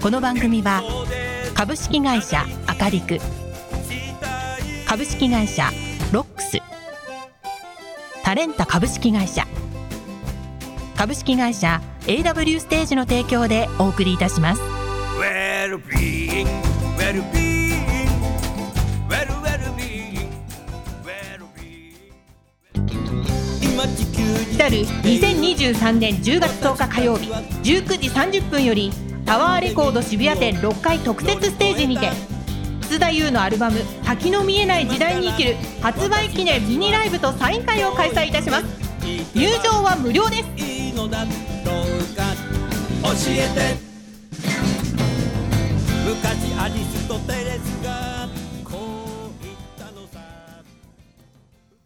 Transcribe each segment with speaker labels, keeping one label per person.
Speaker 1: この番組は株式会社アカリク株式会社ロックスタレンタ株式会社株式会社 AW ステージの提供でお送りいたします。
Speaker 2: Well, に
Speaker 1: 来たる2023年10月10日火曜日19時30分よりタワーレコード渋谷店6階特設ステージにて楠田優のアルバム「先の見えない時代に生きる」発売記念ミニライブとサイン会を開催いたします入場は無料です
Speaker 2: 教えて昔アリスとテレスがこう言ったのさ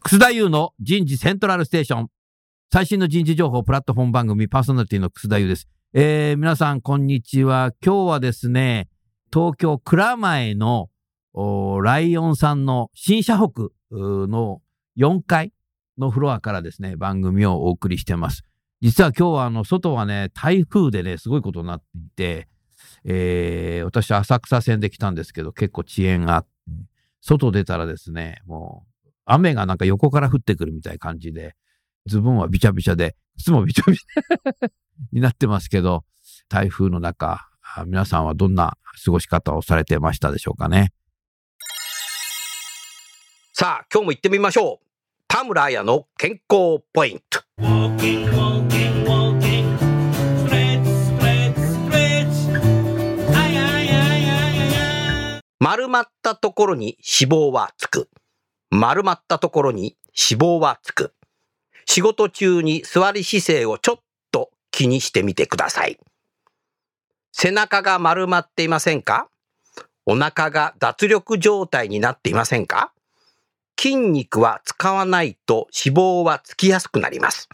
Speaker 3: 楠田優の人事セントラルステーション。最新の人事情報プラットフォーム番組パーソナリティの楠田優です。えー、皆さん、こんにちは。今日はですね、東京蔵前のライオンさんの新社北の4階のフロアからですね、番組をお送りしてます。実は今日はあの、外はね、台風でね、すごいことになっていて、えー、私浅草線で来たんですけど、結構遅延があって、外出たらですね、もう、雨がなんか横から降ってくるみたいな感じで、ズボンはびちゃびちゃで、靴もびちゃびちゃになってますけど、台風の中、あ皆さんはどんな過ごし方をされてましたでしょうかね？
Speaker 4: さあ、今日も行ってみましょう。田村彩の健康ポイント。丸まったところに脂肪はつく。丸まったところに脂肪はつく。仕事中に座り姿勢をちょっと気にしてみてください。背中が丸まっていませんか？お腹が脱力状態になっていませんか？筋肉は使わないと脂肪はつきやすくなります。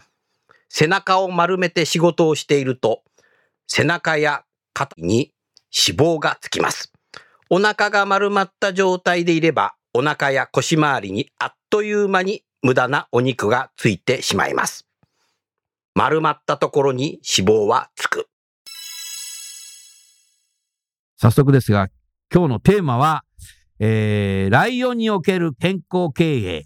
Speaker 4: 背中を丸めて仕事をしていると、背中や肩に脂肪がつきます。お腹が丸まった状態でいれば、お腹や腰回りにあっという間に無駄なお肉がついてしまいます。丸まったところに脂肪はつく。
Speaker 3: 早速ですが、今日のテーマは、えー、ライオンにおける健康経営、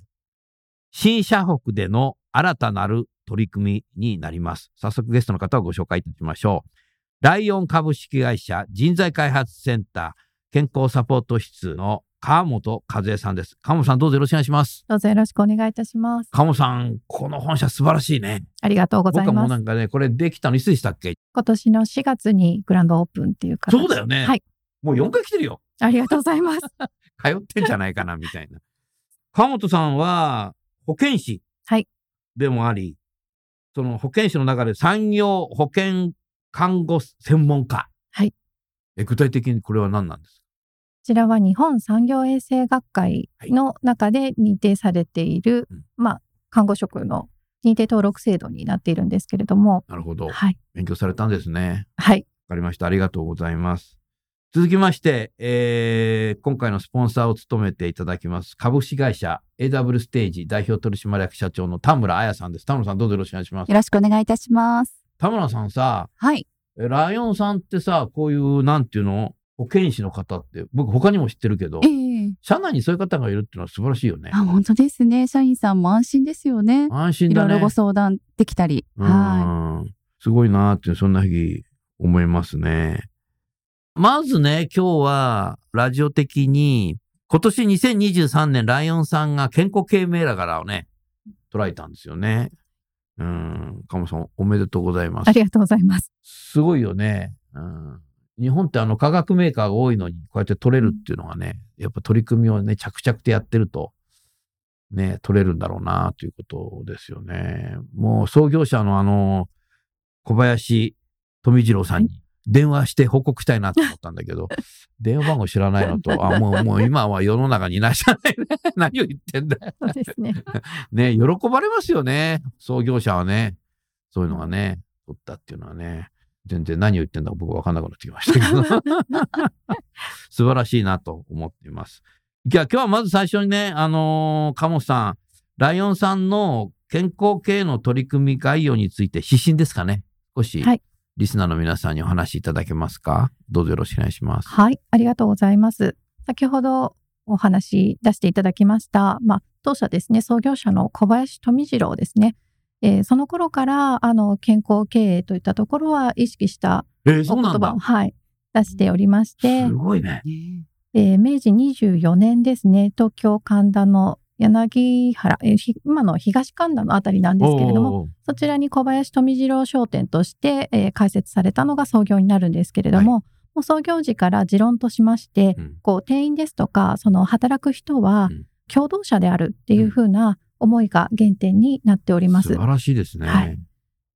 Speaker 3: 新社北での新たなる取り組みになります。早速ゲストの方をご紹介いたしましょう。ライオン株式会社人材開発センター健康サポート室の川本和恵さんです。川本さんどうぞよろしくお願いします。
Speaker 5: どうぞよろしくお願いいたします。
Speaker 3: 川本さん、この本社素晴らしいね。
Speaker 5: ありがとうござ
Speaker 3: 僕はもう
Speaker 5: います。
Speaker 3: なんかね、これできたのいつでしたっけ？
Speaker 5: 今年の4月にグランドオープンっていう形
Speaker 3: そうだよね。
Speaker 5: はい。
Speaker 3: もう4回来てるよ。
Speaker 5: ありがとうございます。
Speaker 3: 通ってんじゃないかな、みたいな。川本さんは保健師
Speaker 5: はい
Speaker 3: でもあり、その保健師の中で産業保健看護専門家。
Speaker 5: はい
Speaker 3: え。具体的にこれは何なんです
Speaker 5: ちらは日本産業衛生学会の中で認定されている、
Speaker 3: うん
Speaker 5: まあ、看護職の認定登録制度になっているんですけれども、
Speaker 3: なるほど。
Speaker 5: はい。
Speaker 3: 勉強されたんですね。
Speaker 5: はい。
Speaker 3: わかりました。ありがとうございます。続きまして、えー今回のスポンサーを務めていただきます、株式会社 AW ステージ代表取締役社長の田村彩さんです。田村さんどうぞよろしくお願いします
Speaker 6: よ。ろしくお願いいたします。
Speaker 3: 田村さんさ、
Speaker 6: はい。
Speaker 3: えライオンさんってさ、こういう、なんていうの？保健師の方って、僕他にも知ってるけど
Speaker 6: え、え
Speaker 3: 社内にそういう方がいるっていうのは素晴らしいよね
Speaker 6: あ、。本当ですね。社員さんも安心ですよね。
Speaker 3: 安心だね。
Speaker 6: いろいろご相談できたり。
Speaker 3: う
Speaker 6: は
Speaker 3: ん。すごいなーって、そんな日思いますね。まずね、今日は、ラジオ的に、今年2023年、ライオンさんが健康系銘柄をね、捉えたんですよね。うん。鴨さん、おめでとうございます
Speaker 5: あ。りがとうございます。
Speaker 3: すごいよね。うん。日本ってあの化学メーカーが多いのに、こうやって取れるっていうのがね、やっぱ取り組みをね、着々とやってると、ね、取れるんだろうな、ということですよね。もう創業者のあの、小林富次郎さんに電話して報告したいなと思ったんだけど、電話番号知らないのと、あ、もう、もう今は世の中にいないじゃないね。何を言ってんだよ。
Speaker 5: そうですね。
Speaker 3: ね、喜ばれますよね。創業者はね。そういうのがね、取ったっていうのはね。全然何を言ってんだか僕わかんなくなってきましたけど。素晴らしいなと思っています。じゃあ今日はまず最初にね、あのー、鴨さん、ライオンさんの健康経営の取り組み概要について指針ですかね。少し、
Speaker 5: はい
Speaker 3: リスナーの皆さんにお話しいただけますかどうぞよろしくお願いします。
Speaker 5: はい、ありがとうございます。先ほどお話出していただきました、まあ、当社ですね、創業者の小林富次郎ですね。えーその頃から、あの、健康経営といったところは意識した言葉を、。はい、出しておりまして
Speaker 3: す、ごいね。
Speaker 5: えー明治24年ですね、東京神田の柳原、えーひ今の東神田のあたりなんですけれども、そちらに小林富次郎商店として、えー開設されたのが創業になるんですけれども、もう創業時から持論としまして、
Speaker 3: うん
Speaker 5: こう店員ですとか、その働く人は
Speaker 3: うん
Speaker 5: 共同者であるっていうふうな思いが原点になっております。
Speaker 3: 素晴らしいですね。
Speaker 5: はい。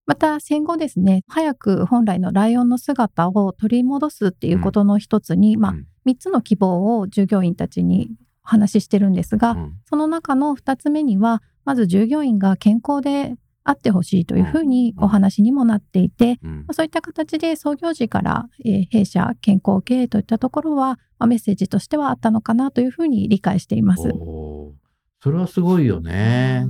Speaker 5: また戦後ですね、早く本来のライオンの姿を取り戻すっていうことの一つに、まあ
Speaker 3: うん。
Speaker 5: 3つの希望を従業員たちにお話ししてるんですが、
Speaker 3: うん。
Speaker 5: その中の2つ目には、まず従業員が健康であってほしいというふうにお話にもなっていて、
Speaker 3: うん。
Speaker 5: まあそういった形で創業時から、えー弊社健康経営といったところは、まあメッセージとしてはあったのかなというふうに理解しています。
Speaker 3: それはすごいよね。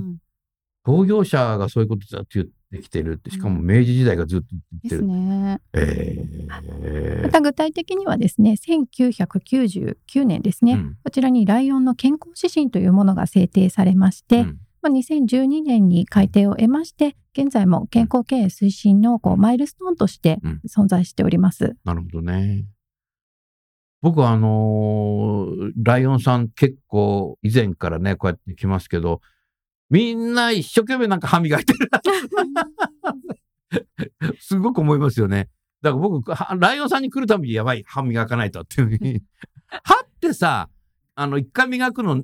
Speaker 3: 創業者がそういうことだって言ってきてるって、しかも明治時代がずっと言ってき
Speaker 6: です。ね。
Speaker 3: え
Speaker 5: また具体的にはですね、1999年ですね、
Speaker 3: うん
Speaker 5: こちらにライオンの健康指針というものが制定されまして、
Speaker 3: うん
Speaker 5: まあ、2012年に改定を得まして、現在も健康経営推進のこうマイルストーンとして
Speaker 3: うん
Speaker 5: 存在しております。
Speaker 3: なるほどね。僕はあのーライオンさん結構以前からね、こうやって来ますけど、みんな一生懸命なんか歯磨いてるな。すごく思いますよね。だから僕、はライオンさんに来るたびにやばい、歯磨かないとっていうふうに。歯ってさ、あの、一回磨くの、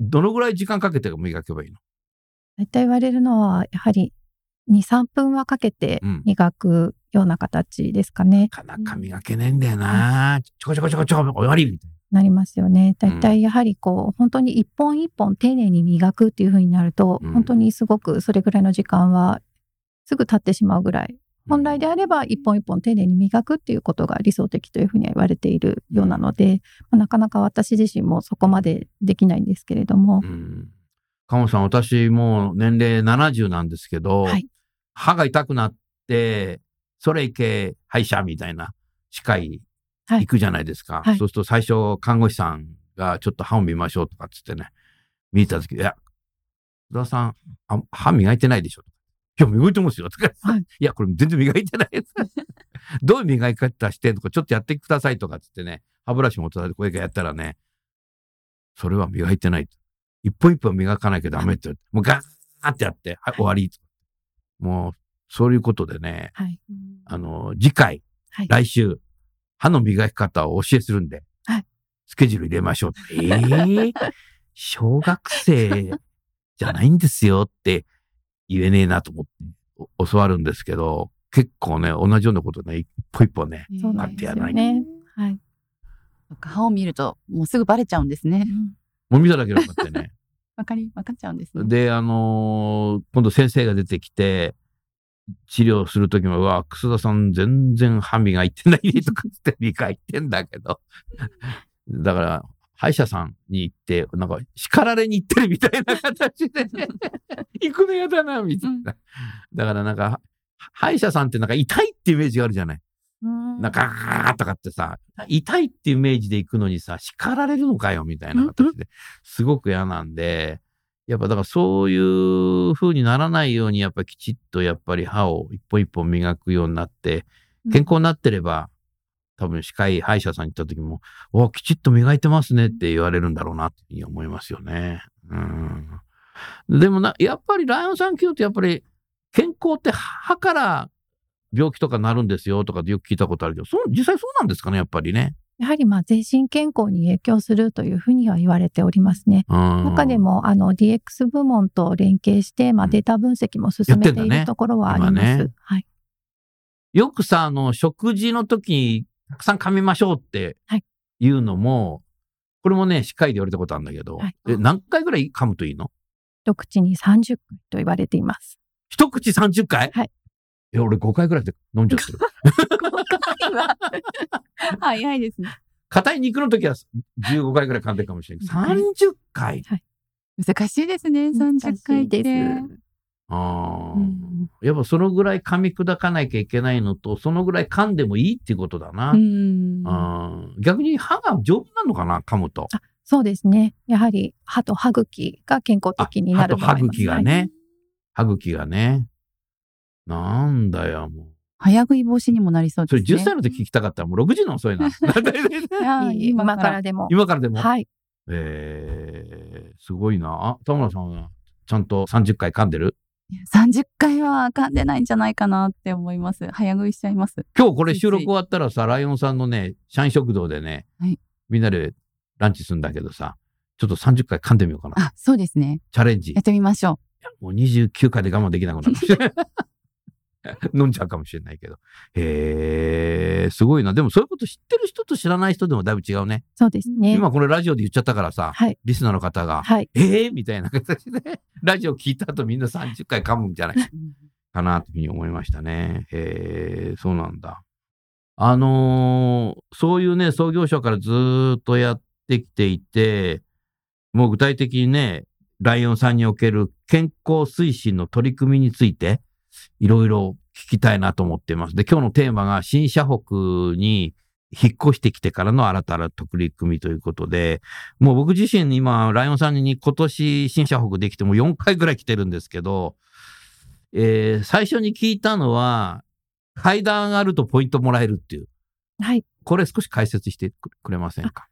Speaker 3: どのぐらい時間かけて磨けばいいの？
Speaker 5: 大体言われるのは、やはり2、3分はかけて
Speaker 3: うん
Speaker 5: 磨くような形ですかね。
Speaker 3: なかなか磨けねえんだよな。ちょこちょこちょこちょこ終わりみたい
Speaker 5: なりますよね。
Speaker 3: うん
Speaker 5: 大体やはりこう、本当に一本一本丁寧に磨くっていう風になると、
Speaker 3: うん
Speaker 5: 本当にすごくそれぐらいの時間はすぐ経ってしまうぐらい。
Speaker 3: な。
Speaker 5: 本来であれば一本一本丁寧に磨くっていうことが理想的というふうには言われているようなので、まあなかなか私自身もそこまでできないんですけれども、
Speaker 3: うん。鴨さん、私もう年齢70なんですけど、
Speaker 5: はい
Speaker 3: 歯が痛くなって、それいけ歯医者みたいな歯科医
Speaker 5: はい
Speaker 3: 行くじゃないですか。
Speaker 5: はい
Speaker 3: そうすると最初看護師さんがちょっと歯を見ましょうとかっつってね、見たとき、いや、津田さん、あ歯磨いてないでしょ。いや、磨いてますよ。とか、
Speaker 5: はい
Speaker 3: い、や、これ全然磨いてないです。どういう磨き方してんのか、ちょっとやってくださいとかっつってね、歯ブラシ持ってこれやったらね、それは磨いてない。一本一本磨かなきゃダメって、もうガーってやって、はい、終わり。もう、そういうことでね、
Speaker 5: はい。
Speaker 3: あの、次回、
Speaker 5: はい。
Speaker 3: 来週、歯の磨き方をお教えするんで、
Speaker 5: はい
Speaker 3: スケジュール入れましょう。ええ 小学生じゃないんですよって言えねえなと思ってお教わるんですけど、結構ね、同じようなことね、一歩一歩ね、
Speaker 5: そうなんですよ
Speaker 3: 買ってやらない
Speaker 6: 歯を見ると、もうすぐバレちゃうんですね。
Speaker 3: もう見ただけで分かってね。
Speaker 6: わかり、わかっちゃうんですね。
Speaker 3: で、あのー今度先生が出てきて、治療するときも、うわ、楠田さん全然歯磨いてないねとかって磨いてんだけど。だから、歯医者さんに行って、なんか叱られに行ってるみたいな形で、行くの嫌だな、みたいな。だからなんか、歯医者さんってなんか痛いってイメージがあるじゃない。なんか、ガーとかってさ、痛いっていうイメージで行くのにさ、叱られるのかよ、みたいな形で、すごく嫌なんで、やっぱだからそういう風にならないように、やっぱきちっとやっぱり歯を一本一本磨くようになって、健康になってれば、多分歯科医、歯医者さんに行った時も、お、きちっと磨いてますねって言われるんだろうなって思いますよね。うん。でもな、やっぱりライオンさん聞くと、やっぱり健康って歯から病気とかなるんですよとかってよく聞いたことあるけど、そう、実際そうなんですかね、やっぱりね。
Speaker 5: やはりまあ全身健康に影響するというふうには言われておりますね。
Speaker 3: うん。
Speaker 5: 中でもあの DX 部門と連携して、まあ、
Speaker 3: うん
Speaker 5: データ分析も進めているところはあります。
Speaker 3: 今ね
Speaker 5: はい。
Speaker 3: よくさ、あの、食事の時にたくさん噛みましょうって
Speaker 5: はい
Speaker 3: いうのも、これもね、歯科医で言われたことあるんだけど、
Speaker 5: はい
Speaker 3: え何回ぐらい噛むといいの？
Speaker 5: 一口に30回と言われています。
Speaker 3: 一口30回？
Speaker 5: はい。
Speaker 3: え、俺5回ぐらいで飲んじゃってる。
Speaker 6: 早いですね。
Speaker 3: 硬い肉の時は15回ぐらい噛んでるかもしれない。30回
Speaker 6: 難しいですね、30回って。
Speaker 3: ああ、
Speaker 6: うん
Speaker 3: やっぱそのぐらい噛み砕かなきゃいけないのと、そのぐらい噛んでもいいっていうことだな。
Speaker 6: うん
Speaker 3: 逆に歯が丈夫なのかな、噛むと。
Speaker 5: そうですね。やはり歯と歯茎が健康的にな
Speaker 3: 歯と歯
Speaker 5: る場合も
Speaker 3: 茎がね。歯茎がね。なんだよ、もう。
Speaker 6: 早食い防止にもなりそう
Speaker 3: それ
Speaker 6: ですね。
Speaker 3: 10歳の時聞きたかったらもう6時の遅いな。
Speaker 5: 今からでも。
Speaker 3: 今からでも。
Speaker 5: はい。
Speaker 3: えー、すごいな。あ、田村さんはちゃんと30回噛んでる
Speaker 6: ？30回は噛んでないんじゃないかなって思います。早食いしちゃいます。
Speaker 3: 今日これ収録終わったらさ、ライオンさんのね、社員食堂でね、
Speaker 6: はい
Speaker 3: みんなでランチするんだけどさ、ちょっと30回噛んでみようかな。
Speaker 6: あ、そうですね。
Speaker 3: チャレンジ
Speaker 6: や。ってみましょ
Speaker 3: もう29回で我慢できなくなるかもしれない。飲んじゃうかもしれないけど。へえ、すごいな。でもそういうこと知ってる人と知らない人でもだいぶ違うね。
Speaker 5: そうですね。
Speaker 3: 今これラジオで言っちゃったからさ、
Speaker 5: はい。
Speaker 3: リスナーの方が、
Speaker 5: はい。
Speaker 3: ええみたいな形で、ラジオ聞いた後みんな30回噛むんじゃない？
Speaker 6: う。
Speaker 3: かなというふうに思いましたね。へえ、そうなんだ。あのーそういうね、創業者からずーっとやってきていて、もう具体的にね、ライオンさんにおける健康推進の取り組みについて、いろいろ聞きたいなと思っています。で、今日のテーマが新社北に引っ越してきてからの新たな取り組みということで、もう僕自身今、ライオンさんに今年新社北できても4回ぐらい来てるんですけど、えー最初に聞いたのは、階段上がるとポイントもらえるっていう。
Speaker 5: はい。
Speaker 3: これ少し解説してくれませんか？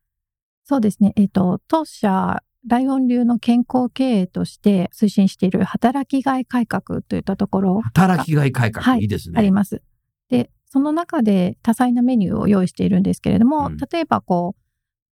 Speaker 5: そうですね。えっ、と、当社、ライオン流の健康経営として推進している働きがい改革といったところ。
Speaker 3: 働きがい改革、
Speaker 5: はい。
Speaker 3: い、いですね。
Speaker 5: あります。で、その中で多彩なメニューを用意しているんですけれども、
Speaker 3: うん。
Speaker 5: 例えばこう、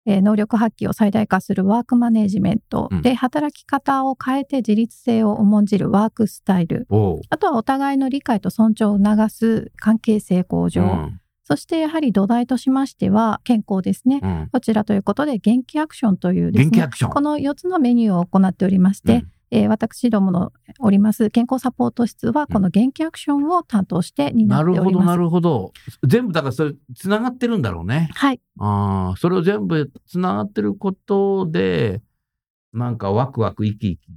Speaker 5: えー能力発揮を最大化するワークマネジメント、
Speaker 3: うん。
Speaker 5: で、働き方を変えて自立性を重んじるワークスタイル、あとはお互いの理解と尊重を促す関係性向上、
Speaker 3: うん
Speaker 5: そしてやはり土台としましては健康ですね。
Speaker 3: うん
Speaker 5: こちらということで、元気アクションというですね、
Speaker 3: 元気アクション。
Speaker 5: この4つのメニューを行っておりまして、
Speaker 3: うん
Speaker 5: えー私どものおります健康サポート室は、この元気アクションを担当して担
Speaker 3: なるほど、
Speaker 5: っております。
Speaker 3: なるほど。全部だからそれ、つながってるんだろうね。
Speaker 5: はい。
Speaker 3: ああ、それを全部つながってることで、なんかワクワク生き生き、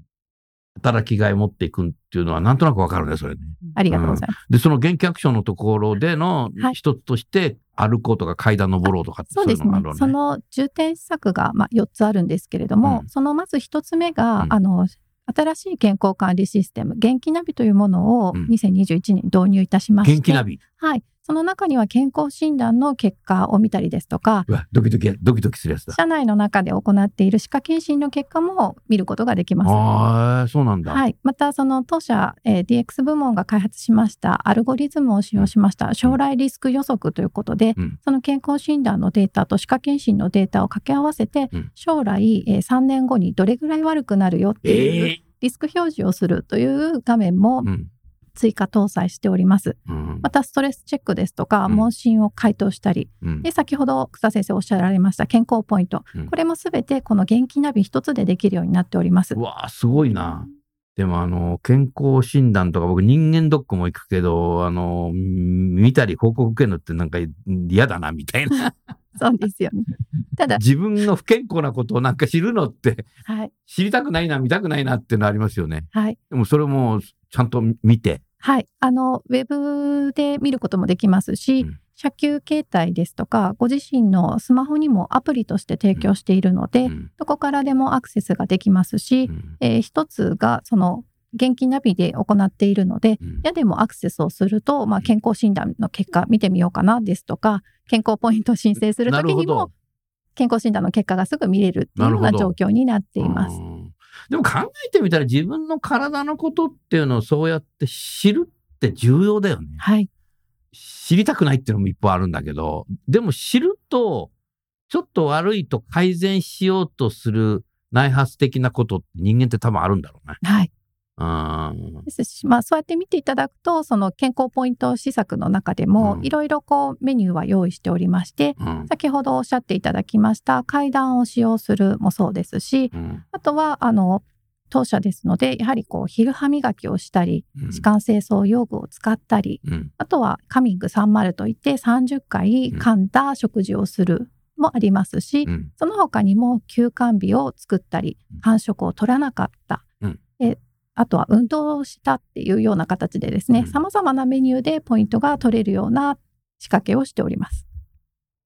Speaker 3: 働きがい持っていくっていうのはなんとなくわかるね、それね。
Speaker 5: ありがとうございます。
Speaker 3: で、その元気アクションのところでの
Speaker 5: はい
Speaker 3: 一つとして、歩こうとか階段登ろうとかってそう
Speaker 5: ですね
Speaker 3: うのがあるのね。
Speaker 5: その重点施策が、まあ、4つあるんですけれども、
Speaker 3: うん
Speaker 5: そのまず1つ目が、
Speaker 3: うん
Speaker 5: あの新しい健康管理システム、元気ナビというものを
Speaker 3: うん
Speaker 5: 2021年導入いたしまして、
Speaker 3: 元気ナビ。
Speaker 5: はい。その中には健康診断の結果を見たりですとか、
Speaker 3: ドキドキ、ドキドキするやつだ。
Speaker 5: 社内の中で行っている歯科検診の結果も見ることができます。
Speaker 3: ああ、そうなんだ。
Speaker 5: はい。また、その当社、えー DX 部門が開発しましたアルゴリズムを使用しました将来リスク予測ということで、
Speaker 3: うん
Speaker 5: その健康診断のデータと歯科検診のデータを掛け合わせて、
Speaker 3: うん
Speaker 5: 将来、えー3年後にどれぐらい悪くなるよっていう
Speaker 3: ええ
Speaker 5: リスク表示をするという画面も
Speaker 3: うん。
Speaker 5: 追加搭載しております。
Speaker 3: うん
Speaker 5: また、ストレスチェックですとか、
Speaker 3: うん
Speaker 5: 問診を回答したり、
Speaker 3: うん
Speaker 5: で、先ほど草先生おっしゃられました健康ポイント。
Speaker 3: うん
Speaker 5: これもすべてこの元気ナビ一つでできるようになっております
Speaker 3: う。わあ、すごいな。でもあの、健康診断とか僕人間ドックも行くけど、あの、ん見たり報告受けるのってなんか嫌だな、みたいな。
Speaker 5: そうですよね。ただ、
Speaker 3: 自分の不健康なことをなんか知るのって
Speaker 5: はい。
Speaker 3: 知りたくないな、見たくないなっていうのありますよね。
Speaker 5: はい。
Speaker 3: でもそれもちゃんと見て。
Speaker 5: はい。あの、ウェブで見ることもできますし、
Speaker 3: うん。
Speaker 5: 車級携帯ですとか、ご自身のスマホにもアプリとして提供しているので、
Speaker 3: うん。
Speaker 5: どこからでもアクセスができますし、
Speaker 3: うん。
Speaker 5: えー一つがその元気ナビで行っているので、
Speaker 3: うん。
Speaker 5: 矢でもアクセスをすると、まあ、健康診断の結果見てみようかなですとか、健康ポイントを申請するときにも、健康診断の結果がすぐ見れるっていうような状況になっています。
Speaker 3: うんでも考えてみたら自分の体のことっていうのをそうやって知るって重要だよね。
Speaker 5: はい。
Speaker 3: 知りたくないっていうのも一方あるんだけど、でも知ると、ちょっと悪いと改善しようとする内発的なことって人間って多分あるんだろうね。
Speaker 5: はい。
Speaker 3: うん。
Speaker 5: ですし、まあ、そうやって見ていただくと、その健康ポイント施策の中でも
Speaker 3: う、ん
Speaker 5: いろいろこうメニューは用意しておりまして、
Speaker 3: うん。
Speaker 5: 先ほどおっしゃっていただきました階段を使用するもそうですし、
Speaker 3: うん。
Speaker 5: あとは、あの、当社ですので、やはりこう、昼歯磨きをしたり、
Speaker 3: うん
Speaker 5: 歯間清掃用具を使ったり、
Speaker 3: うん。
Speaker 5: あとはカミング30といって30回噛んだ食事をするもありますし、
Speaker 3: うん。
Speaker 5: その他にも休館日を作ったり
Speaker 3: うん、
Speaker 5: 繁殖を取らなかった、
Speaker 3: うん
Speaker 5: えあとは運動をしたっていうような形でですね、
Speaker 3: うん
Speaker 5: 様々なメニューでポイントが取れるような仕掛けをしております。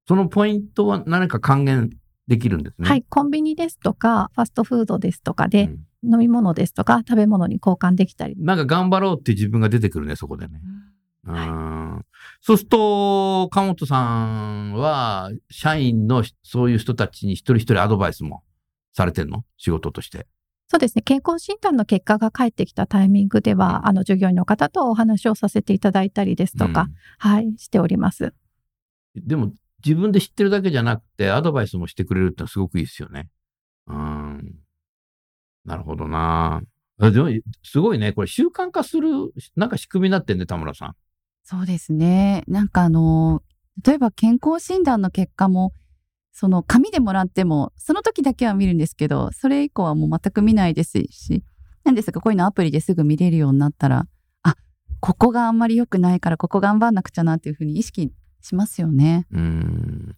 Speaker 3: そのポイントは何か還元できるんですね？
Speaker 5: はい、コンビニですとか、ファストフードですとかで、
Speaker 3: うん
Speaker 5: 飲み物ですとか、食べ物に交換できたり。
Speaker 3: なんか頑張ろうって自分が出てくるね、そこでね。うん。そうすると、川本さんは、社員のそういう人たちに一人一人アドバイスもされてんの？仕事として。
Speaker 5: そうですね、健康診断の結果が返ってきたタイミングでは、あの、従業員の方とお話をさせていただいたりですとか、はい、しております。
Speaker 3: うんでも、自分で知ってるだけじゃなくて、アドバイスもしてくれるってのはすごくいいですよね。うん。なるほどな。あでも、すごいね。これ習慣化する、なんか仕組みになってんね、田村さん。
Speaker 6: そうですね。なんかあの、例えば健康診断の結果も、その紙でもらっても、その時だけは見るんですけど、それ以降はもう全く見ないですし、なんですが、こういうのアプリですぐ見れるようになったら、あ、ここがあんまり良くないから、ここ頑張んなくちゃなっていうふうに意識しますよね。
Speaker 3: うん。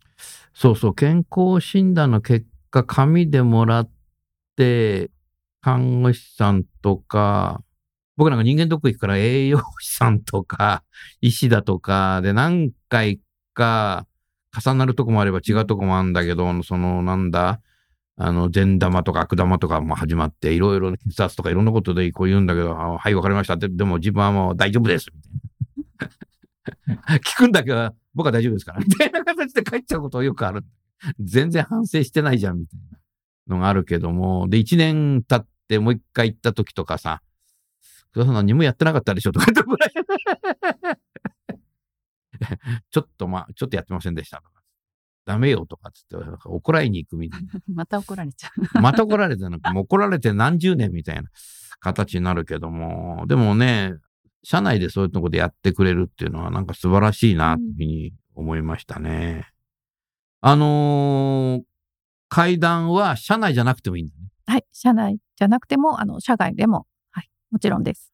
Speaker 3: そうそう、健康診断の結果、紙でもらって、看護師さんとか、僕なんか人間ドック行くから栄養士さんとか、医師だとかで何回か重なるとこもあれば違うとこもあるんだけど、そのなんだ、あの、善玉とか悪玉とかも始まって、いろいろな血圧とかいろんなことでこう言うんだけど、はい、わかりましたって、でも自分はもう大丈夫です、みたいな。聞くんだけど、僕は大丈夫ですから、みたいな形で帰っちゃうことよくある。全然反省してないじゃん、みたいなのがあるけども、で、一年経ってもう一回行った時とかさ、福田さん何もやってなかったでしょとか。ちょっとまあ、ちょっとやってませんでしたとか。ダメよとかつって、怒られに行くみたい
Speaker 6: また怒られちゃ
Speaker 3: な。また怒られてなんか、もう怒られて何十年みたいな形になるけども、でもね、社内でそういうとこでやってくれるっていうのはなんか素晴らしいな、っていうふうに思いましたね。あのー階段は社内じゃなくてもいいんだね。
Speaker 5: はい、社内じゃなくても、あの、社外でも、はい、もちろんです。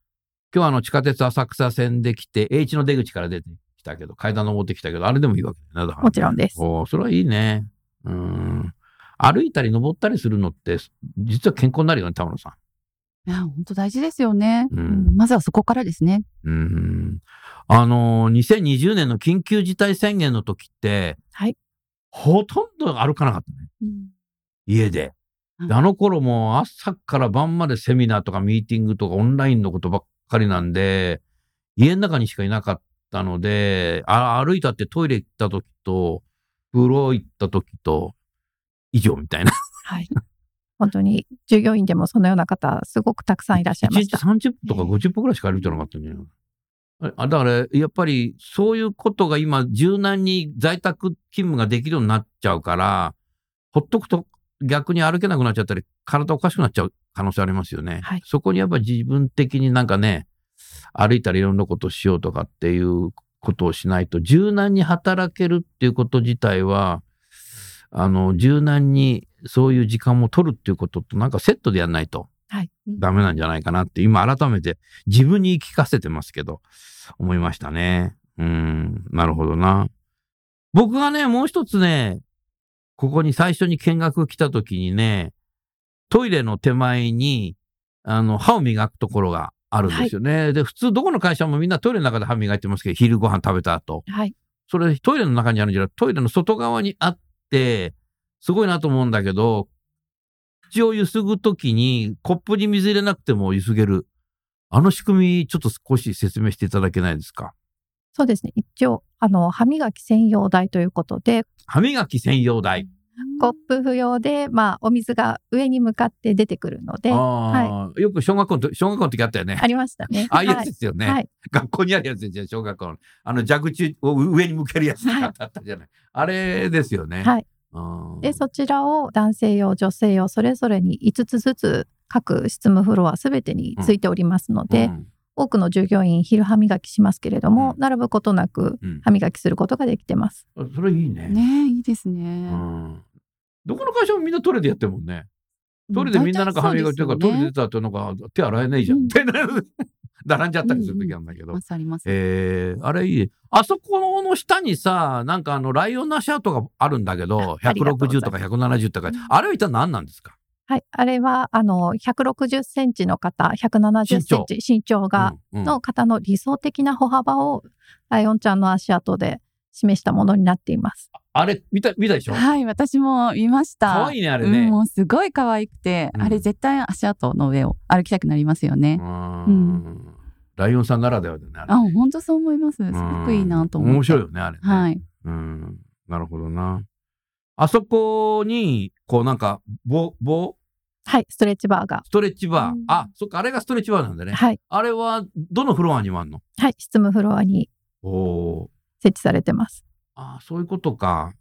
Speaker 3: 今日はあの地下鉄浅草線で来て、H の出口から出てきたけど、階段登ってきたけど、あれでもいいわけだよね。だからね
Speaker 5: もちろんです
Speaker 3: おーそれはいいね。うん。歩いたり登ったりするのって、実は健康になるよね、田村さん。
Speaker 6: う。いや、本当大事ですよね、
Speaker 3: うん
Speaker 6: うんまずはそこからですね。
Speaker 3: うん。あのー、2020年の緊急事態宣言の時って、
Speaker 5: はい。
Speaker 3: ほとんど歩かなかったね。家で。
Speaker 6: うん
Speaker 3: であの頃も朝から晩までセミナーとかミーティングとかオンラインのことばっかりなんで、家の中にしかいなかったので、あ歩いたってトイレ行った時と、風呂行った時と、以上みたいな。
Speaker 5: はい。本当に、従業員でもそのような方、すごくたくさんいらっしゃいま
Speaker 3: 1日
Speaker 5: した。
Speaker 3: 30分とか50分くらいしか歩いてなかったんじゃないああだから、やっぱりそういうことが今、柔軟に在宅勤務ができるようになっちゃうから、ほっとくと逆に歩けなくなっちゃったり、体おかしくなっちゃう可能性ありますよね。
Speaker 5: はい
Speaker 3: そこにやっぱり自分的になんかね、歩いたりいろんなことをしようとかっていうことをしないと、柔軟に働けるっていうこと自体は、あの、柔軟にそういう時間も取るっていうこととなんかセットでやんないと。
Speaker 5: はい。
Speaker 3: ダメなんじゃないかなって、今改めて自分に聞かせてますけど、思いましたね。うん、なるほどな。僕がね、もう一つね、ここに最初に見学来た時にね、トイレの手前に、あの、歯を磨くところがあるんですよね。で、普通どこの会社もみんなトイレの中で歯磨いてますけど、昼ご飯食べた後。
Speaker 5: はい。
Speaker 3: それトイレの中にあるんじゃなくて、トイレの外側にあって、すごいなと思うんだけど、口をゆすぐときにコップに水入れなくてもゆすげる。あの仕組み、ちょっと少し説明していただけないですか？
Speaker 5: そうですね。一応、あの、歯磨き専用台ということで、
Speaker 3: 歯磨き専用台。
Speaker 5: コップ不要で、まあ、お水が上に向かって出てくるので、
Speaker 3: ああ、よく小学校のと、小学校の時あったよね。
Speaker 5: ありましたね。
Speaker 3: ああいうや
Speaker 5: はい
Speaker 3: つですよね。
Speaker 5: はい。
Speaker 3: 学校にあるやつですよ、小学校の。あの蛇口を上に向けるやつとかあったじゃない。あれですよね。
Speaker 5: はい。
Speaker 3: うん
Speaker 5: で、そちらを男性用、女性用、それぞれに5つずつ、各執務フロアすべてについておりますので、
Speaker 3: うん
Speaker 5: 多くの従業員昼歯磨きしますけれども、
Speaker 3: うん
Speaker 5: 並ぶことなく
Speaker 3: うん
Speaker 5: 歯磨きすることができてます。
Speaker 3: それいいね。
Speaker 6: ねいいです
Speaker 3: う
Speaker 6: ね。
Speaker 3: ん。どこの会社もみんなトイレでやってるもんね。トイレでみんななんか歯磨きとか、トイレ出た後なんか手洗えないじゃん。
Speaker 6: うん
Speaker 3: ってなる。並んじゃったりする時なんだけど。
Speaker 6: ますあります。
Speaker 3: えー、あれいいね。あそこの下にさ、なんかあの、ライオンの足跡があるんだけど、
Speaker 5: ありがとうござい
Speaker 3: 160
Speaker 5: ます
Speaker 3: とか170とか、あれは一体何なんですか？
Speaker 5: はい。あれは、あの、160センチの方、170センチ、身長が、
Speaker 3: うんうん
Speaker 5: の方の理想的な歩幅を、ライオンちゃんの足跡で示したものになっています。
Speaker 3: あれ、見た、見たでしょ？
Speaker 6: はい、私も見ました。
Speaker 3: 可愛いね、あれね。
Speaker 6: うん、もうすごい可愛くて、
Speaker 3: うん
Speaker 6: あれ絶対足跡の上を歩きたくなりますよね。
Speaker 3: うんライオンさんならではだね。あ
Speaker 6: 本当そう思います。すごくいいなと思って。
Speaker 3: 面白いよね、あれね。
Speaker 6: はい。
Speaker 3: うん。なるほどな。あそこに、こうなんか、棒、棒、
Speaker 5: はい。ストレッチバーが。
Speaker 3: ストレッチバー。
Speaker 5: うん
Speaker 3: あ、そっか、あれがストレッチバーなんだね。
Speaker 5: はい。
Speaker 3: あれは、どのフロアにもあんの？
Speaker 5: はい。執務フロアに
Speaker 3: おお
Speaker 5: 設置されてます。
Speaker 3: あそういうことか。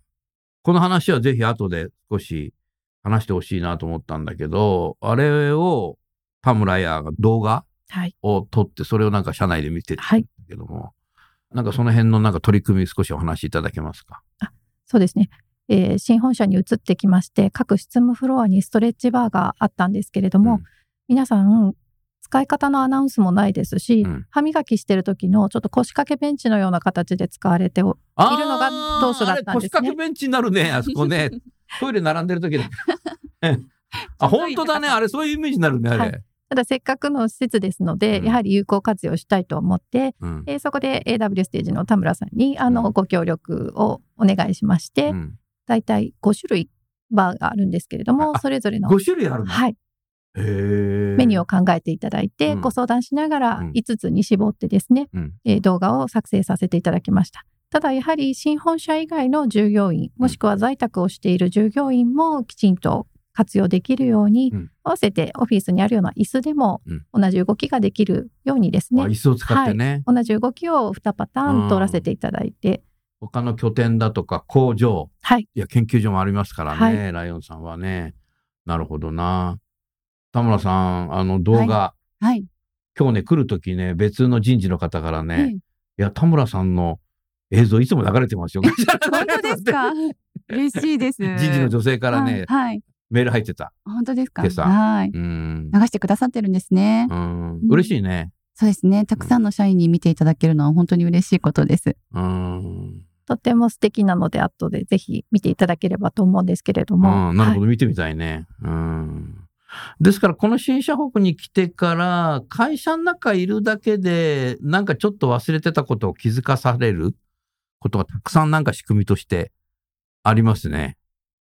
Speaker 3: この話はぜひ後で少し話してほしいなと思ったんだけど、あれを田村屋が動画
Speaker 5: はい。
Speaker 3: を撮って、それをなんか社内で見てたんだ
Speaker 5: はい。
Speaker 3: けども、なんかその辺のなんか取り組み少しお話しいただけますか？
Speaker 5: そうですね。えー新本社に移ってきまして、各執務フロアにストレッチバーがあったんですけれども、
Speaker 3: うん
Speaker 5: 皆さん、使い方のアナウンスもないですし、
Speaker 3: うん。
Speaker 5: 歯磨きしてる時のちょっと腰掛けベンチのような形で使われているのが当初だったんですね。
Speaker 3: あれ腰掛けベンチになるね、あそこね。トイレ並んでる時で。あ、本当だね。あれそういうイメージになるね、あれ。
Speaker 5: はい。ただせっかくの施設ですので、
Speaker 3: うん。
Speaker 5: やはり有効活用したいと思って、
Speaker 3: うん。
Speaker 5: えーそこで AW ステージの田村さんにあの、
Speaker 3: うん。
Speaker 5: ご協力をお願いしまして、
Speaker 3: うん。
Speaker 5: だいたい5種類バーがあるんですけれども、
Speaker 3: あ
Speaker 5: それぞれの、
Speaker 3: 5種類あるの？
Speaker 5: はい、メニューを考えていただいて、
Speaker 3: うん。
Speaker 5: ご相談しながら
Speaker 3: うん。
Speaker 5: 5つに絞ってですね、
Speaker 3: うん。
Speaker 5: えー動画を作成させていただきました。ただやはり新本社以外の従業員、もしくは在宅をしている従業員もきちんと活用できるように、
Speaker 3: うん。
Speaker 5: 合わせてオフィスにあるような椅子でも同じ動きができるようにですね、
Speaker 3: あ椅子を使ってね。
Speaker 5: 同じ動きを2パターン通らせていただいて、
Speaker 3: 他の拠点だとか工場、
Speaker 5: はい、
Speaker 3: いや、研究所もありますからね、
Speaker 5: は
Speaker 3: ライオンさんはね。なるほどな。田村さん、あの動画、
Speaker 6: はい。
Speaker 3: 今日ね、来るときね、別の人事の方からね、
Speaker 6: ええ
Speaker 3: いや、田村さんの映像いつも流れてますよ。
Speaker 6: 本当ですか？嬉しいです。
Speaker 3: 人事の女性からね、
Speaker 6: はい。はい
Speaker 3: メール入ってた。
Speaker 6: 本当ですか？
Speaker 3: 今朝
Speaker 6: はい。
Speaker 3: うん。
Speaker 6: 流してくださってるんですね。
Speaker 3: うん。嬉しいね。
Speaker 6: そうですね。たくさんの社員に見ていただけるのは本当に嬉しいことです。
Speaker 3: うん。
Speaker 5: とても素敵なので、後でぜひ見ていただければと思うんですけれども。
Speaker 3: うん、なるほ
Speaker 5: はい
Speaker 3: ど、見てみたいね。うん。ですから、この新社北に来てから、会社の中いるだけで、なんかちょっと忘れてたことを気づかされることがたくさんなんか仕組みとしてありますね。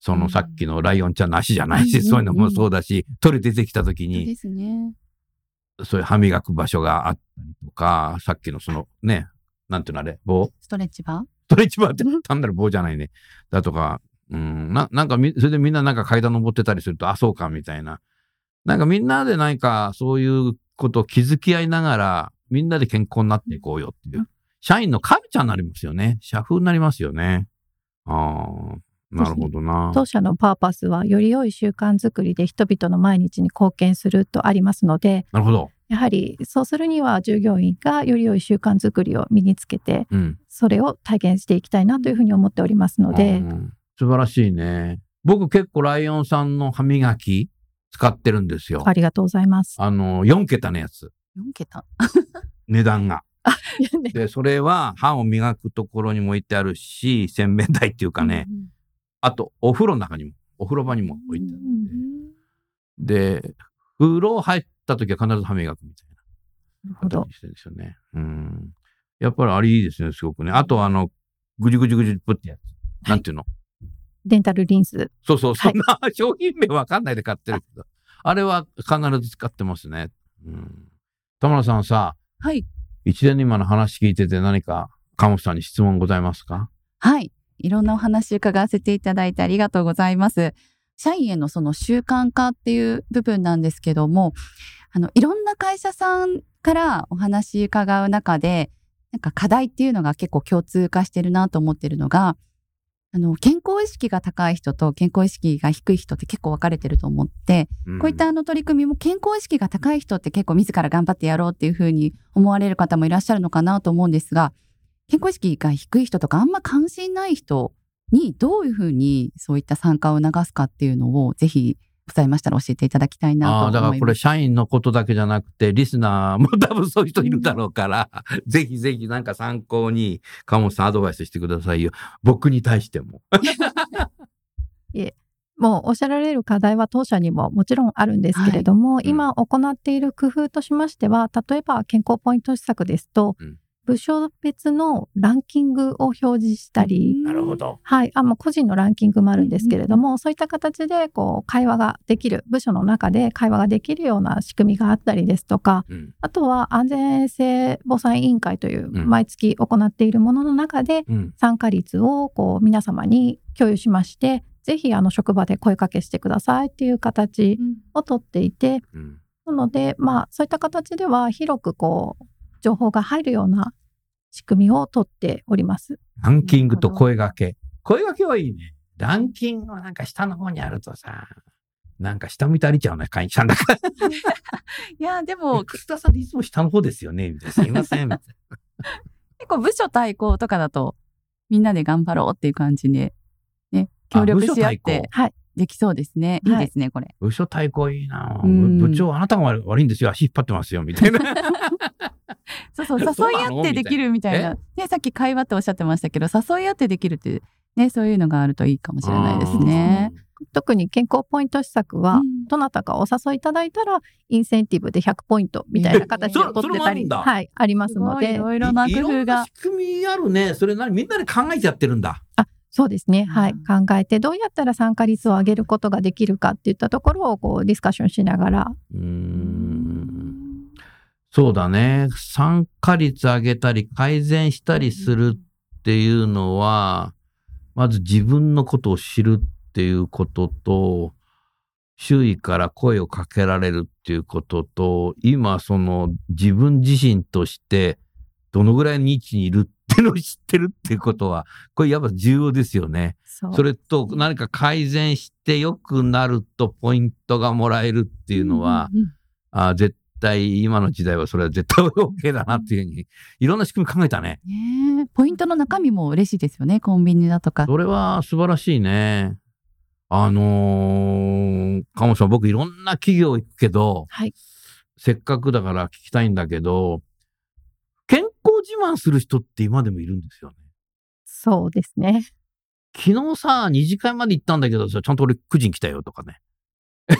Speaker 3: そのさっきのライオンちゃんの足じゃないし、
Speaker 6: うん
Speaker 3: そういうのもそうだし、取れ出てきた時に。そういう歯磨く場所があったりとか、さっきのそのね、なんていうのあれ、棒？
Speaker 6: ストレッチバー
Speaker 3: ストレッチバーって単なる棒じゃないね。だとか、うん、ななんかみ、それでみんななんか階段登ってたりすると、あ、そうか、みたいな。なんかみんなで何かそういうことを気づき合いながら、みんなで健康になっていこうよっていう。社員のカルチャーになりますよね。社風になりますよね。ああ、なるほどな。
Speaker 5: 当社のパーパスは、より良い習慣づくりで人々の毎日に貢献するとありますので、
Speaker 3: なるほど。
Speaker 5: やはりそうするには従業員がより良い習慣づくりを身につけて、
Speaker 3: うん。
Speaker 5: それを体現していきたいなというふうに思っておりますので、
Speaker 3: うん素晴らしいね。僕結構ライオンさんの歯磨き使ってるんですよ。
Speaker 5: ありがとうございます。
Speaker 3: あの、4桁のやつ。
Speaker 6: 4桁？
Speaker 3: 値段が。で、それは歯を磨くところにも置いてあるし、洗面台っていうかね、
Speaker 6: うん
Speaker 3: あとお風呂の中にも、お風呂場にも置いてある
Speaker 5: うん
Speaker 3: んで。で、風呂入った時は必ず歯磨くみたい
Speaker 5: なるほど
Speaker 3: な形。にしてるんですよね。うん。やっぱりあれいいですね、すごくね。あとあの、ぐじぐじぐじぷってやつ。なんていうの、
Speaker 5: デンタルリンス。
Speaker 3: そうそう、
Speaker 5: はい
Speaker 3: そんな商品名わかんないで買ってるけど。あれは必ず使ってますね。うん。田村さんさ、
Speaker 6: はい。
Speaker 3: 一連の今の話聞いてて何か、鴨本さんに質問ございますか？
Speaker 6: はい。いろんなお話伺わせていただいてありがとうございます。社員へのその習慣化っていう部分なんですけども、あの、いろんな会社さんからお話伺う中で、なんか課題っていうのが結構共通化してるなと思ってるのが、あの、健康意識が高い人と健康意識が低い人って結構分かれてると思って、
Speaker 3: うん。
Speaker 6: こういったあの取り組みも健康意識が高い人って結構自ら頑張ってやろうっていうふうに思われる方もいらっしゃるのかなと思うんですが、健康意識が低い人とかあんま関心ない人にどういうふうにそういった参加を促すかっていうのをぜひございましたら教えていただきたいなと思います。
Speaker 3: だからこれ社員のことだけじゃなくて、リスナーも多分そういう人いるだろうから、ぜひぜひなんか参考に、川本さんアドバイスしてくださいよ。僕に対しても。
Speaker 5: もうおっしゃられる課題は当社にももちろんあるんですけれども、
Speaker 3: ん
Speaker 5: 今行っている工夫としましては、例えば健康ポイント施策ですと、
Speaker 3: うん
Speaker 5: 部署別のランキングを表示したり、
Speaker 3: なるほど。
Speaker 5: はい、あもう個人のランキングもあるんですけれども、そういった形でこう会話ができる、部署の中で会話ができるような仕組みがあったりですとか、
Speaker 3: うん。
Speaker 5: あとは安全衛生防災委員会という
Speaker 3: うん
Speaker 5: 毎月行っているものの中で、
Speaker 3: うん。
Speaker 5: 参加率をこう皆様に共有しまして、ぜひあの職場で声かけしてくださいっていう形
Speaker 6: うん
Speaker 5: をとっていて、
Speaker 3: うん。
Speaker 5: なので、まあそういった形では広くこう情報が入るような仕組みをとっております。
Speaker 3: ランキングと声掛け。声掛けはいいね。ランキングはなんか下の方にあるとさ、なんか下向いて歩いちゃうね、会員さんだから。
Speaker 6: いや、で
Speaker 3: も楠田さんっていつも下の方ですよね？みたいな。すいません。
Speaker 6: 結構部署対抗とかだと、みんなで頑張ろうっていう感じで、ね、協力し合っ
Speaker 3: 部署対抗
Speaker 6: て
Speaker 5: はい。
Speaker 6: できそうですね。いい
Speaker 5: はい
Speaker 6: ですね、これ。
Speaker 3: な部署対抗いいな
Speaker 6: うん
Speaker 3: 部長、あなたが悪悪いんですよ。足引っ張ってますよ。みたいな。
Speaker 6: そうそう、誘い合ってできるみたい
Speaker 3: み
Speaker 6: な。ね、さっき会話っておっしゃってましたけど、誘い合ってできるって、ね、そういうのがあるといいかもしれないですね。
Speaker 5: 特に健康ポイント施策は、
Speaker 6: うん
Speaker 5: どなたかお誘いいただいたら、インセンティブで100ポイントみたいな形で
Speaker 3: え
Speaker 5: 取ってたり、はい、ありますの
Speaker 6: ごいい
Speaker 5: で、
Speaker 6: ろいろな工夫が
Speaker 3: 仕。組みあるね。それ何みんなで考えちゃってるんだ。
Speaker 5: そうですね、はい、
Speaker 6: うん
Speaker 5: 考えて、どうやったら参加率を上げることができるかっていったところをこうディスカッションしながら、
Speaker 3: うーん。そうだね。参加率上げたり改善したりするっていうのは、まず自分のことを知るっていうことと、周囲から声をかけられるっていうことと、今その自分自身としてどのぐらいの位置にいるっていうのを知ってるっていうことは、これやっぱ重要ですよね。
Speaker 5: そ
Speaker 3: れと何か改善して良くなるとポイントがもらえるっていうのは、
Speaker 6: うんうんうん
Speaker 3: あ絶対今の時代はそれは絶対 OK だなっていうふうに、いろんな仕組み考えたね。
Speaker 6: ねえポイントの中身も嬉しいですよね、コンビニだとか。
Speaker 3: それは素晴らしいね。あのー、鴨さん僕いろんな企業行くけど、
Speaker 5: はい、
Speaker 3: せっかくだから聞きたいんだけど、自慢する人って今でもいるんですよね。
Speaker 5: そうですね。
Speaker 3: 昨日さ、2時間まで行ったんだけどさ、ちゃんと俺9時に来たよとかね。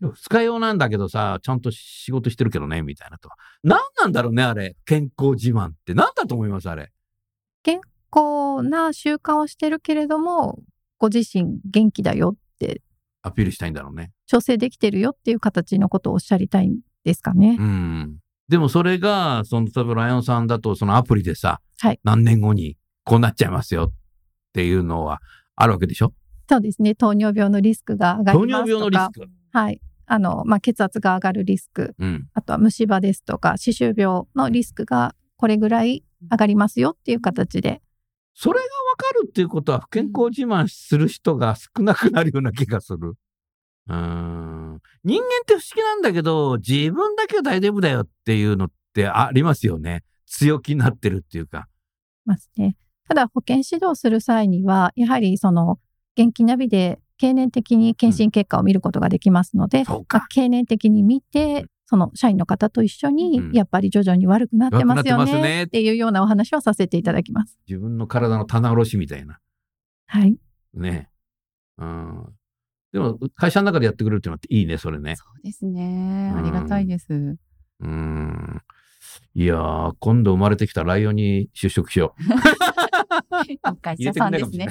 Speaker 3: 二日用なんだけどさ、ちゃんと仕事してるけどね、みたいなと。何なんだろうね、あれ。健康自慢って。何だと思いますあれ？
Speaker 5: こうな習慣をしてるけれども、ご自身元気だよって、
Speaker 3: アピールしたいんだろうね。
Speaker 5: 調整できてるよっていう形のことをおっしゃりたいんですかね。
Speaker 3: うん。でもそれが、その、例えばライオンさんだと、そのアプリでさ、
Speaker 5: はい
Speaker 3: 何年後にこうなっちゃいますよっていうのはあるわけでしょ？
Speaker 5: そうですね。糖尿病のリスクが上が
Speaker 3: 糖
Speaker 5: りますとか。
Speaker 3: 尿病のリスク？
Speaker 5: はい。あの、まあ、血圧が上がるリスク、
Speaker 3: うん。
Speaker 5: あとは虫歯ですとか、歯周病のリスクがこれぐらい上がりますよっていう形で。
Speaker 3: それがわかるっていうことは、不健康自慢する人が少なくなるような気がする。うーん。人間って不思議なんだけど、自分だけは大丈夫だよっていうのってありますよね。強気になってるっていうか。
Speaker 5: ますね。ただ、保健指導する際には、やはりその、元気ナビで経年的に検診結果を見ることができますので、
Speaker 3: そうか。
Speaker 5: まあ経年的に見て、その社員の方と一緒に
Speaker 3: うん、
Speaker 5: やっぱり徐々に悪くなってますよ
Speaker 3: ね
Speaker 5: っていうようなお話をさせていただきます。
Speaker 3: 自分の体の棚卸しみたいな。
Speaker 5: はい。
Speaker 3: ね。うん。でも、会社の中でやってくれるっていうのっていいね、それね。
Speaker 6: そうですね。
Speaker 3: うん
Speaker 6: ありがたいです。
Speaker 3: うーん。いやー、今度生まれてきたライオンに出社しよ
Speaker 6: お会社さんですね。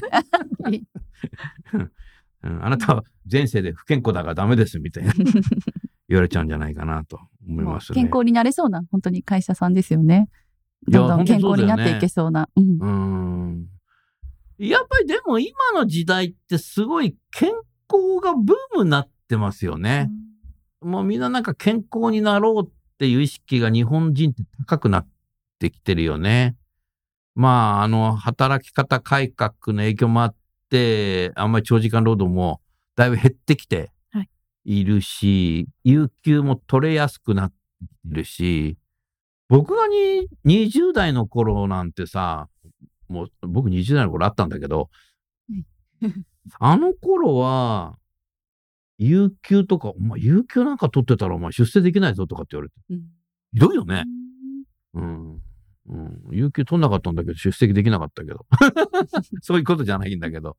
Speaker 3: う。うん、あなたは前世で不健康だからダメですみたいな言われちゃうんじゃないかなと思いますね。
Speaker 6: 健康になれそうな、本当に会社さんですよね。どんどん健康になっていけそうな。うん
Speaker 3: うーん。やっぱりでも今の時代ってすごい健康がブームになってますよね。もうみんななんか健康になろうっていう意識が日本人って高くなってきてるよね。まあ、あの、働き方改革の影響もあって、あんまり長時間労働もだいぶ減ってきて
Speaker 5: はい
Speaker 3: いるし、有給も取れやすくなってきてるし、僕がに20代の頃なんてさ、もう僕20代の頃あったんだけど
Speaker 6: はい、
Speaker 3: あの頃は、有給とか、お前有給なんか取ってたらお前出世できないぞとかって言われて、
Speaker 6: うん
Speaker 3: ひどいよね。うん。うん。有給取んなかったんだけど、出席できなかったけど。そういうことじゃないんだけど。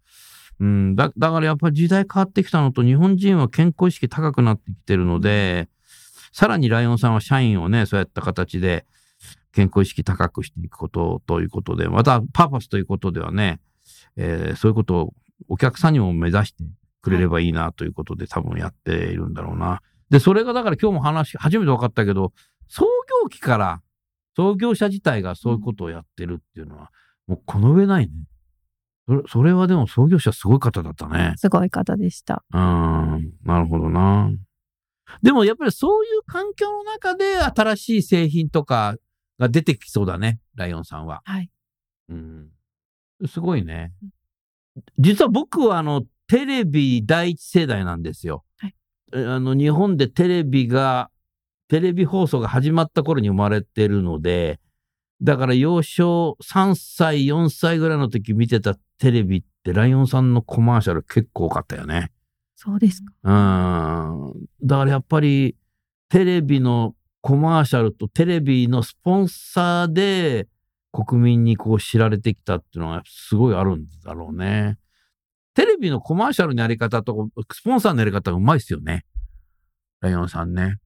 Speaker 3: うん。だ、だからやっぱり時代変わってきたのと、日本人は健康意識高くなってきてるので、さらにライオンさんは社員をね、そうやった形で健康意識高くしていくことということで、またパーパスということではね、えーそういうことをお客さんにも目指してくれればいいなということで、多分やっているんだろうな。で、それがだから今日も話、初めて分かったけど、創業期から創業者自体がそういうことをやってるっていうのは、もうこの上ないね。それそれはでも創業者すごい方だったね。
Speaker 5: すごい方でした。
Speaker 3: うん、なるほどな。でもやっぱりそういう環境の中で新しい製品とかが出てきそうだね、ライオンさんは。
Speaker 5: はい。
Speaker 3: うん。すごいね。実は僕はあの、テレビ第一世代なんですよ。
Speaker 5: はい
Speaker 3: えあの、日本でテレビが、テレビ放送が始まった頃に生まれてるので、だから幼少3歳、4歳ぐらいの時見てたテレビってライオンさんのコマーシャル結構多かったよね。
Speaker 5: そうですか。
Speaker 3: うん。だからやっぱりテレビのコマーシャルとテレビのスポンサーで国民にこう知られてきたっていうのはすごいあるんだろうね。テレビのコマーシャルのやり方とスポンサーのやり方がうまいっすよね。ライオンさんね。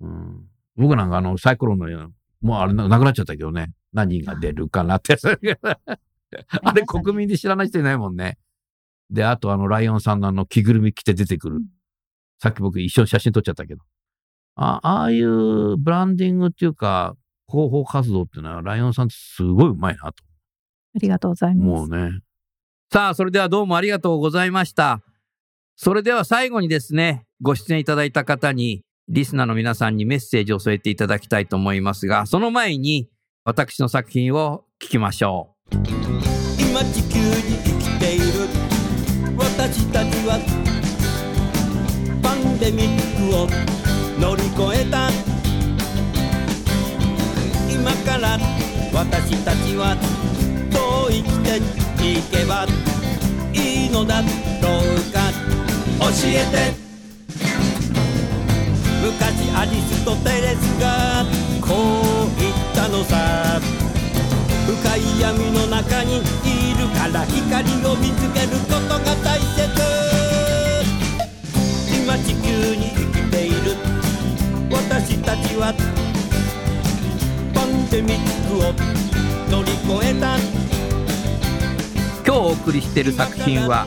Speaker 3: うん。僕なんかあのサイクロンのようなもうあれななくなっちゃったけどね。何が出るかなって。あれ国民で知らない人いないもんね。で、あとあのライオンさんのあの着ぐるみ着て出てくる。さっき僕一緒に写真撮っちゃったけど。あああいうブランディングっていうか、広報活動っていうのはライオンさんってすごいうまいなと
Speaker 5: ありがとうございます。
Speaker 3: 思うね。さあ、それではどうもありがとうございました。それでは最後にですね、ご出演いただいた方に、リスナーの皆さんにメッセージを添えていただきたいと思いますが、その前に私の作品を聞きましょう。
Speaker 2: 今地球に生きている私たちはパンデミックを乗り越えた今から私たちはどう生きていけばいいのだろうか。教えて。昔アリストテレスがこう言ったのさ。深い闇の中にいるから光を見つけることが大切。今地球に生きている。私たちはデミックを乗り越えた。
Speaker 3: 今日お送りしている作品は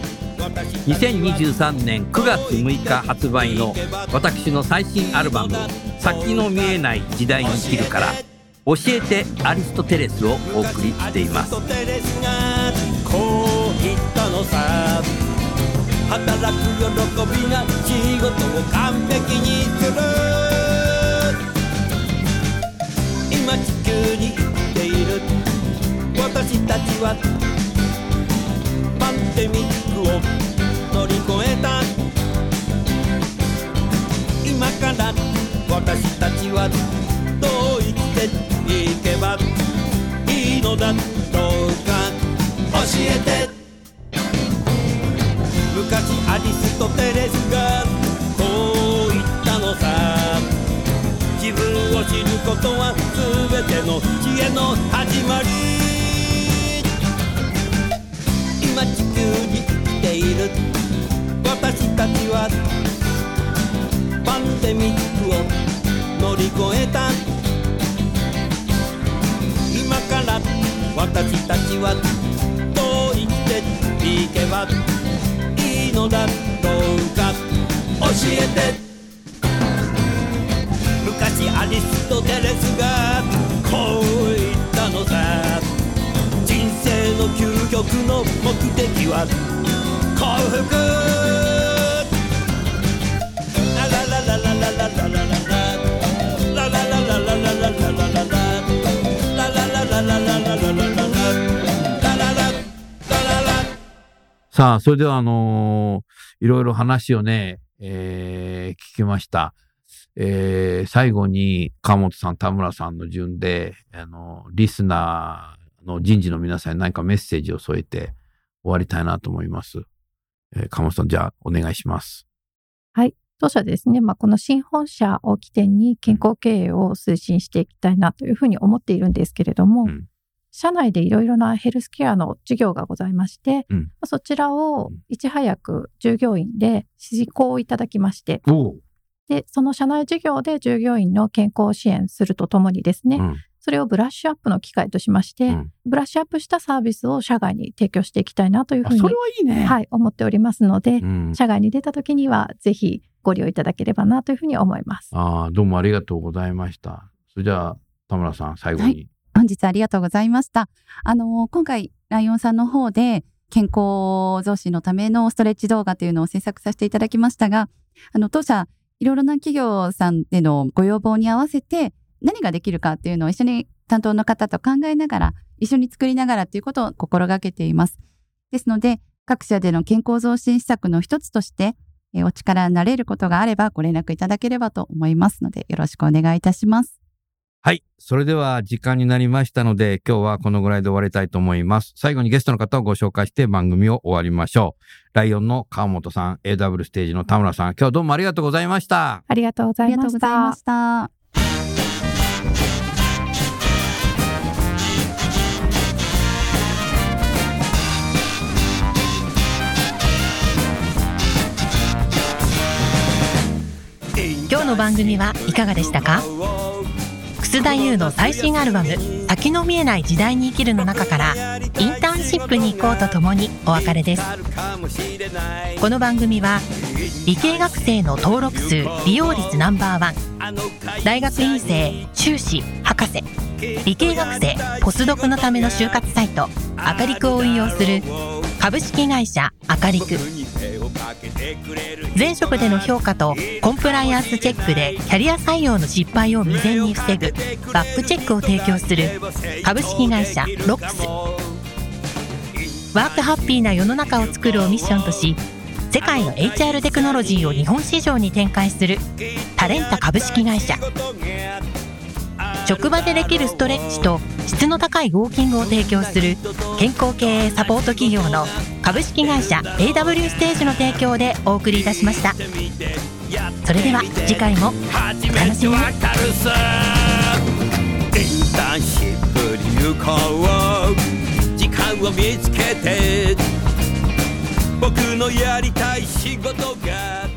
Speaker 3: 2023年9月6日発売の私の最新アルバム「先の見えない時代に生きる」から「教えてアリストテレス」をお送りしています。
Speaker 2: 働く喜びが仕事を完璧にするに生きている。私たちはパンデミックを乗り越えた。今から私たちはどう生きていけばいいのだろうか。教えて。昔アリストテレスが知ることは全ての知恵の始まり今地球に生きている私たちはパンデミックを乗り越えた今から私たちはどう生きていけばいいのだろうか教えてリストテレスがこう言ったのさ人生の究極の目的は幸福
Speaker 3: さあ、それではあのいろいろ話をね、えー、聞きました。えー最後に、川本さん、田村さんの順で、あのリスナーの人事の皆さんに何かメッセージを添えて終わりたいなと思います。えー川本さん、じゃあ、お願いします。
Speaker 5: 当社ですね、まあ、この新本社を起点に健康経営を推進していきたいなというふうに思っているんですけれども、
Speaker 3: うん
Speaker 5: 社内でいろいろなヘルスケアの事業がございまして、
Speaker 3: うん
Speaker 5: まあそちらをいち早く従業員で施行いただきまして、
Speaker 3: おう
Speaker 5: で、その社内事業で従業員の健康を支援するとともにですね、
Speaker 3: うん
Speaker 5: それをブラッシュアップの機会としまして、
Speaker 3: うん
Speaker 5: ブラッシュアップしたサービスを社外に提供していきたいなというふうに、
Speaker 3: あそれはいいね。
Speaker 5: はい、思っておりますので、
Speaker 3: うん
Speaker 5: 社外に出た時にはぜひご利用いただければなというふうに思います。
Speaker 3: ああ、どうもありがとうございました。それじゃあ、田村さん、最後に。
Speaker 6: はい本日ありがとうございました。あの、今回、ライオンさんの方で、健康増進のためのストレッチ動画というのを制作させていただきましたが、あの、当社、いろいろな企業さんでのご要望に合わせて、何ができるかっていうのを一緒に担当の方と考えながら、一緒に作りながらということを心がけています。ですので、各社での健康増進施策の一つとして、お力になれることがあればご連絡いただければと思いますので、よろしくお願いいたします。
Speaker 3: はい。それでは時間になりましたので、今日はこのぐらいで終わりたいと思います。最後にゲストの方をご紹介して番組を終わりましょう。ライオンの川本さん、AW ステージの田村さん、今日はどうもありがとうございました。
Speaker 5: ありがとうござ
Speaker 6: ありがとう
Speaker 5: いました
Speaker 6: ございま。した。
Speaker 1: 今日の番組はいかがでしたか？楠田優の最新アルバム「先の見えない時代に生きる」の中からインターンシップに行こうとともにお別れです。この番組は理系学生の登録数利用率ナンバーワン大学院生修士博士理系学生ポスドクのための就活サイトアカリクを運用する株式会社アカリク前職での評価とコンプライアンスチェックでキャリア採用の失敗を未然に防ぐバックチェックを提供する株式会社ロックス。ワークハッピーな世の中を作るをミッションとし世界の HR テクノロジーを日本市場に展開するタレンタ株式会社。職場でできるストレッチと質の高いウォーキングを提供する健康経営サポート企業の株式会社 AW ステージの提供でお送りいたしました。それでは次回も
Speaker 2: 初めてわかるさインターンシップに時間を見つけて僕のやりたい仕事が